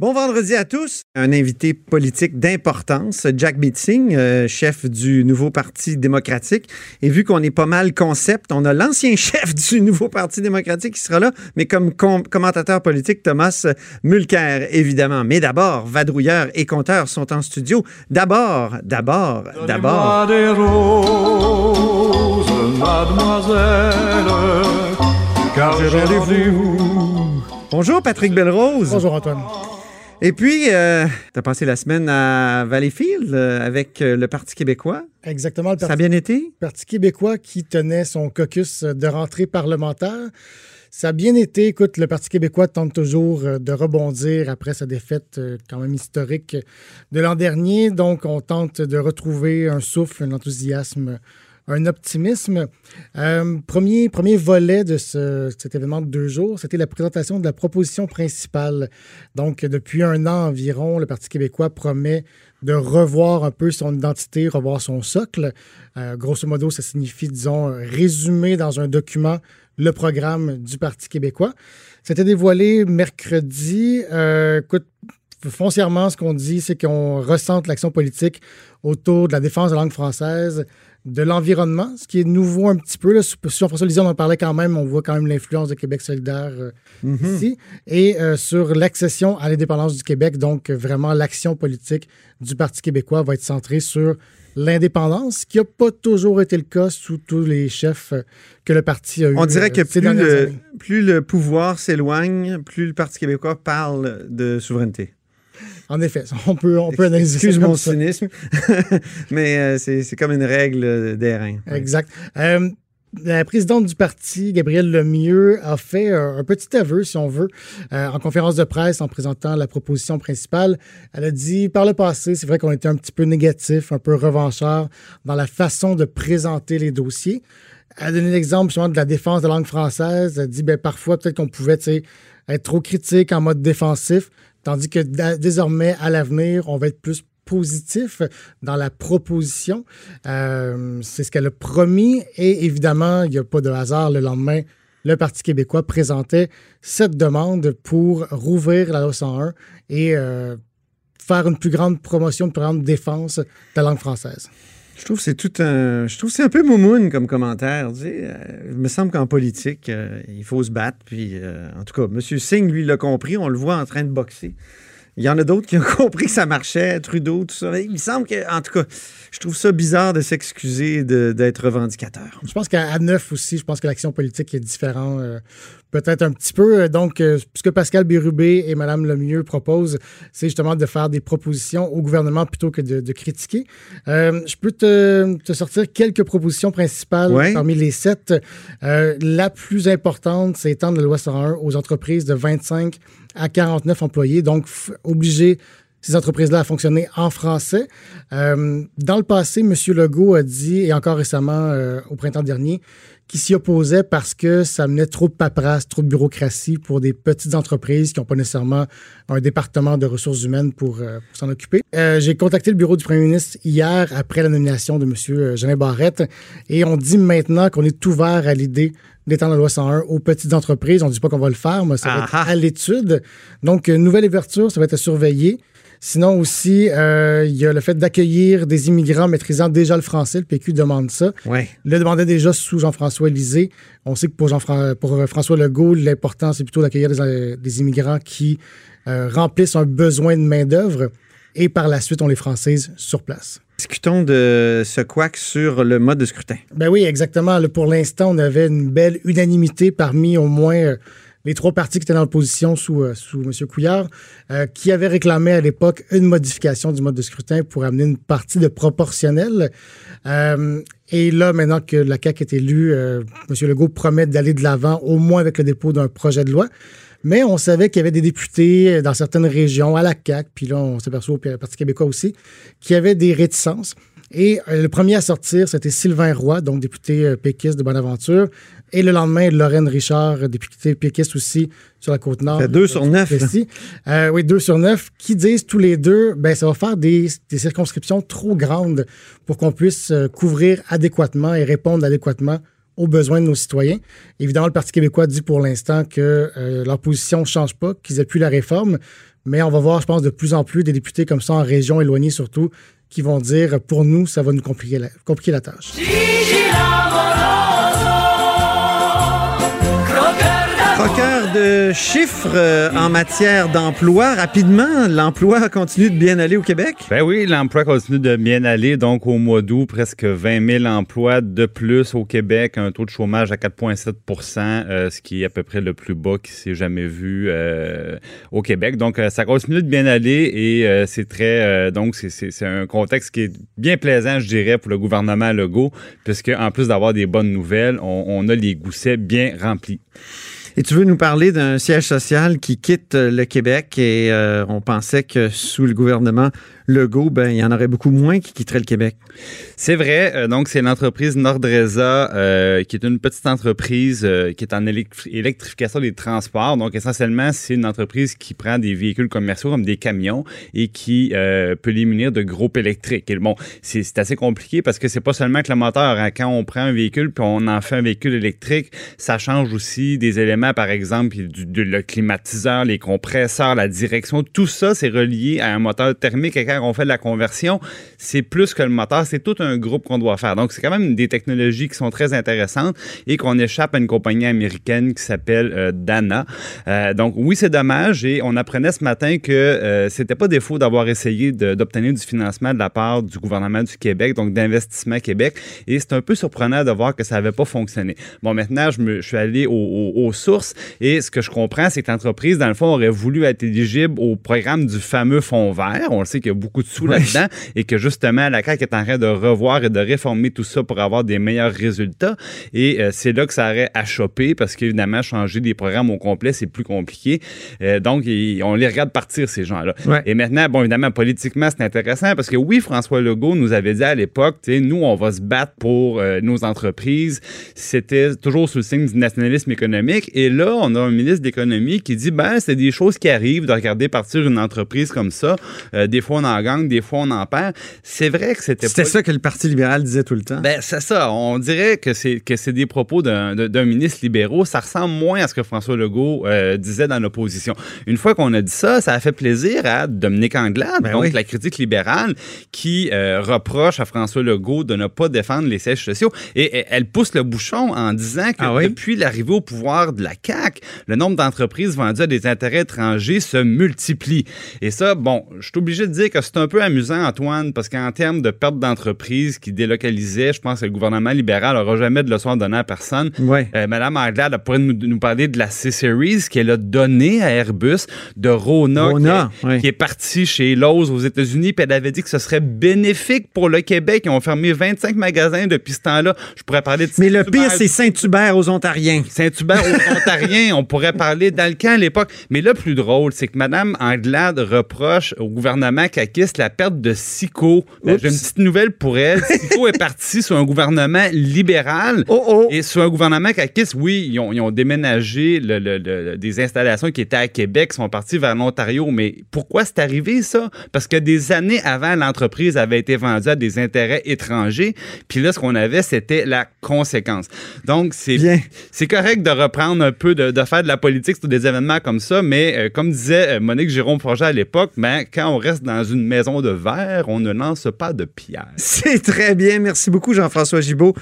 Bon vendredi à tous. Un invité politique d'importance, Jack Meeting, euh, chef du nouveau Parti démocratique. Et vu qu'on est pas mal concept, on a l'ancien chef du nouveau Parti démocratique qui sera là, mais comme commentateur politique, Thomas Mulcair, évidemment. Mais d'abord, vadrouilleurs et compteurs sont en studio. D'abord, d'abord, d'abord. des roses, mademoiselle, car j'ai rendez-vous. Bonjour Patrick Belrose. Bonjour Antoine. Et puis, euh, tu as passé la semaine à Valleyfield euh, avec euh, le Parti québécois. Exactement. Le Ça a bien été? Parti québécois qui tenait son caucus de rentrée parlementaire. Ça a bien été. Écoute, le Parti québécois tente toujours de rebondir après sa défaite quand même historique de l'an dernier. Donc, on tente de retrouver un souffle, un enthousiasme un optimisme. Euh, premier, premier volet de cet événement de deux jours, c'était la présentation de la proposition principale. Donc, depuis un an environ, le Parti québécois promet de revoir un peu son identité, revoir son socle. Euh, grosso modo, ça signifie, disons, résumer dans un document le programme du Parti québécois. C'était dévoilé mercredi. Euh, écoute, foncièrement, ce qu'on dit, c'est qu'on ressente l'action politique autour de la défense de la langue française, de l'environnement, ce qui est nouveau un petit peu. Là. Sur François Lisée, on en parlait quand même. On voit quand même l'influence de Québec solidaire euh, mm-hmm. ici. Et euh, sur l'accession à l'indépendance du Québec, donc vraiment l'action politique du Parti québécois va être centrée sur l'indépendance, ce qui n'a pas toujours été le cas sous tous les chefs euh, que le parti a eu. On dirait que plus le, plus le pouvoir s'éloigne, plus le Parti québécois parle de souveraineté. En effet, on peut, on peut analyser Excuse mon cynisme, mais euh, c'est comme une règle d'airain. Exact. Euh, la présidente du parti, Gabrielle Lemieux, a fait un petit aveu, si on veut, euh, en conférence de presse en présentant la proposition principale. Elle a dit, par le passé, c'est vrai qu'on était un petit peu négatif, un peu revanchard dans la façon de présenter les dossiers. Elle a donné l'exemple justement de la défense de la langue française. Elle a dit, ben, parfois, peut-être qu'on pouvait être trop critique en mode défensif. Tandis que désormais, à l'avenir, on va être plus positif dans la proposition. Euh, c'est ce qu'elle a promis. Et évidemment, il n'y a pas de hasard. Le lendemain, le Parti québécois présentait cette demande pour rouvrir la loi 101 et euh, faire une plus grande promotion, une plus grande défense de la langue française. Je trouve que c'est tout un. Je trouve c'est un peu moumoune comme commentaire. Euh, il me semble qu'en politique, euh, il faut se battre. Puis, euh, en tout cas, M. Singh, lui, l'a compris. On le voit en train de boxer. Il y en a d'autres qui ont compris que ça marchait, Trudeau, tout ça. Il me semble que, en tout cas, je trouve ça bizarre de s'excuser d'être revendicateur. Je pense qu'à neuf aussi, je pense que l'action politique est différente. Euh, peut-être un petit peu. Donc, euh, ce que Pascal Bérubé et Mme Lemieux proposent, c'est justement de faire des propositions au gouvernement plutôt que de, critiquer. Euh, je peux te, te, sortir quelques propositions principales parmi les sept. la plus importante, c'est étendre la loi 101 aux entreprises de 25 à 49 employés, donc obliger ces entreprises-là à fonctionner en français. Euh, dans le passé, M. Legault a dit, et encore récemment, euh, au printemps dernier, qu'il s'y opposait parce que ça menait trop de paperasse, trop de bureaucratie pour des petites entreprises qui n'ont pas nécessairement un département de ressources humaines pour, euh, s'en occuper. J'ai contacté le bureau du premier ministre hier après la nomination de M. Jean Barrette et on dit maintenant qu'on est ouvert à l'idée d'étendre la loi 101 aux petites entreprises. On ne dit pas qu'on va le faire, mais ça va être à l'étude. Donc, nouvelle ouverture, ça va être surveillé. Sinon aussi, euh, il y a le fait d'accueillir des immigrants maîtrisant déjà le français. Le PQ demande ça. Ouais. Le demandait déjà sous Jean-François Lisée. On sait que pour, Jean pour euh, François Legault, l'important, c'est plutôt d'accueillir des, euh, immigrants qui remplissent un besoin de main-d'œuvre et par la suite, on les francise sur place. Discutons de ce couac sur le mode de scrutin. Ben oui, exactement. pour l'instant, on avait une belle unanimité parmi au moins les trois partis qui étaient dans l'opposition sous, euh, sous M. Couillard, euh, qui avaient réclamé à l'époque une modification du mode de scrutin pour amener une partie de proportionnel. Euh, et là, maintenant que la CAQ est élue, M. Legault promet d'aller de l'avant, au moins avec le dépôt d'un projet de loi. Mais on savait qu'il y avait des députés dans certaines régions, à la CAQ, puis là, on s'aperçoit au Parti québécois aussi, qui avaient des réticences. Et le premier à sortir, c'était Sylvain Roy, donc député péquiste de Bonaventure, et le lendemain, Lorraine Richard, députée péquiste aussi sur la côte nord. deux sur neuf. Euh, oui, deux sur neuf, qui disent tous les deux, ben ça va faire des, circonscriptions trop grandes pour qu'on puisse euh, couvrir adéquatement et répondre adéquatement aux besoins de nos citoyens. Évidemment, le Parti québécois dit pour l'instant que euh, leur position ne change pas, qu'ils appuient la réforme, Mais on va voir, je pense, de plus en plus des députés comme ça en région éloignée surtout qui vont dire pour nous, ça va nous compliquer la, compliquer la tâche. Croqueur de chiffres euh, en matière d'emploi. Rapidement, l'emploi continue de bien aller au Québec? Ben oui, l'emploi continue de bien aller. Donc, au mois d'août, presque 20 000 emplois de plus au Québec, un taux de chômage à 4,7% euh, ce qui est à peu près le plus bas qui s'est jamais vu euh, au Québec. Donc, ça continue de bien aller et c'est très... donc, c'est un contexte qui est bien plaisant, je dirais, pour le gouvernement Legault, puisque en plus d'avoir des bonnes nouvelles, on, on a les goussets bien remplis. Et tu veux nous parler d'un siège social qui quitte le Québec et euh, on pensait que sous le gouvernement Legault, ben, il y en aurait beaucoup moins qui quitteraient le Québec. C'est vrai. Euh, donc, c'est l'entreprise Nordreza, euh, qui est une petite entreprise euh, qui est en électrification des transports. Donc, essentiellement, c'est une entreprise qui prend des véhicules commerciaux comme des camions et qui peut les munir de groupes électriques. Et bon, c'est assez compliqué parce que c'est pas seulement que le moteur. Hein. Quand on prend un véhicule puis on en fait un véhicule électrique, ça change aussi des éléments, par exemple, du, le climatiseur, les compresseurs, la direction. Tout ça, c'est relié à un moteur thermique on fait de la conversion, c'est plus que le moteur, c'est tout un groupe qu'on doit faire. Donc, c'est quand même des technologies qui sont très intéressantes et qu'on échappe à une compagnie américaine qui s'appelle euh, Dana. Euh, donc, oui, c'est dommage et on apprenait ce matin que euh, c'était pas défaut d'avoir essayé d'obtenir du financement de la part du gouvernement du Québec, donc d'Investissement Québec. Et c'est un peu surprenant de voir que ça n'avait pas fonctionné. Bon, maintenant, je, me, suis allé aux sources et ce que je comprends, c'est que l'entreprise, dans le fond, aurait voulu être éligible au programme du fameux fonds vert. On le sait qu'il beaucoup de sous là-dedans et que justement la CAQ est en train de revoir et de réformer tout ça pour avoir des meilleurs résultats. Et euh, c'est là que ça aurait à choper parce qu'évidemment, changer des programmes au complet, c'est plus compliqué. Euh, donc, on les regarde partir, ces gens-là. Et maintenant, bon, évidemment, politiquement, c'est intéressant parce que oui, François Legault nous avait dit à l'époque, nous, on va se battre pour euh, nos entreprises. C'était toujours sous le signe du nationalisme économique. Et là, on a un ministre d'économie qui dit, ben, c'est des choses qui arrivent de regarder partir une entreprise comme ça. des fois, on en gagne, des fois on en perd. C'est vrai que c'était C'était ça que le Parti libéral disait tout le temps. Ben, c'est ça. On dirait que c'est que c'est des propos d'un ministre libéraux. Ça ressemble moins à ce que François Legault euh, disait dans l'opposition. Une fois qu'on a dit ça, ça a fait plaisir à Dominique Anglade, ben donc la critique libérale, qui euh, reproche à François Legault de ne pas défendre les sièges sociaux. Et, elle pousse le bouchon en disant que ah depuis l'arrivée au pouvoir de la CAQ, le nombre d'entreprises vendues à des intérêts étrangers se multiplie. Et ça, bon, je suis obligé de dire que c'est un peu amusant, Antoine, parce qu'en termes de perte d'entreprise qui délocalisait, je pense que le gouvernement libéral n'aura jamais de leçon à donner à personne. Ouais. Euh, Madame Anglade pourrait nous, nous, parler de la C-Series qu'elle a donnée à Airbus, de Rona, qui, est, partie chez Lowe's aux États-Unis, puis elle avait dit que ce serait bénéfique pour le Québec. Ils ont fermé 25 magasins depuis ce temps-là. Je pourrais parler de Mais le pire, c'est Saint-Hubert aux Ontariens. Saint-Hubert aux Ontariens, on pourrait parler d'Alcan à l'époque. Mais le plus drôle, c'est que Mme Anglade reproche au gouvernement la perte de Sico. Ben, j'ai une petite nouvelle pour elle. Sico est parti sur un gouvernement libéral. Oh, oh. Et sur un gouvernement caquiste, oui, ils ont, déménagé des installations qui étaient à Québec, sont partis vers l'Ontario. Mais pourquoi c'est arrivé ça? Parce que des années avant, l'entreprise avait été vendue à des intérêts étrangers. Puis là, ce qu'on avait, c'était la conséquence. Donc, c'est c'est correct de reprendre un peu, de, faire de la politique sur des événements comme ça, mais euh, comme disait euh, Monique Jérôme Forget à l'époque, ben, quand on reste dans une maison de verre, on ne lance pas de pierre. C'est très bien. Merci beaucoup, Jean-François Gibault.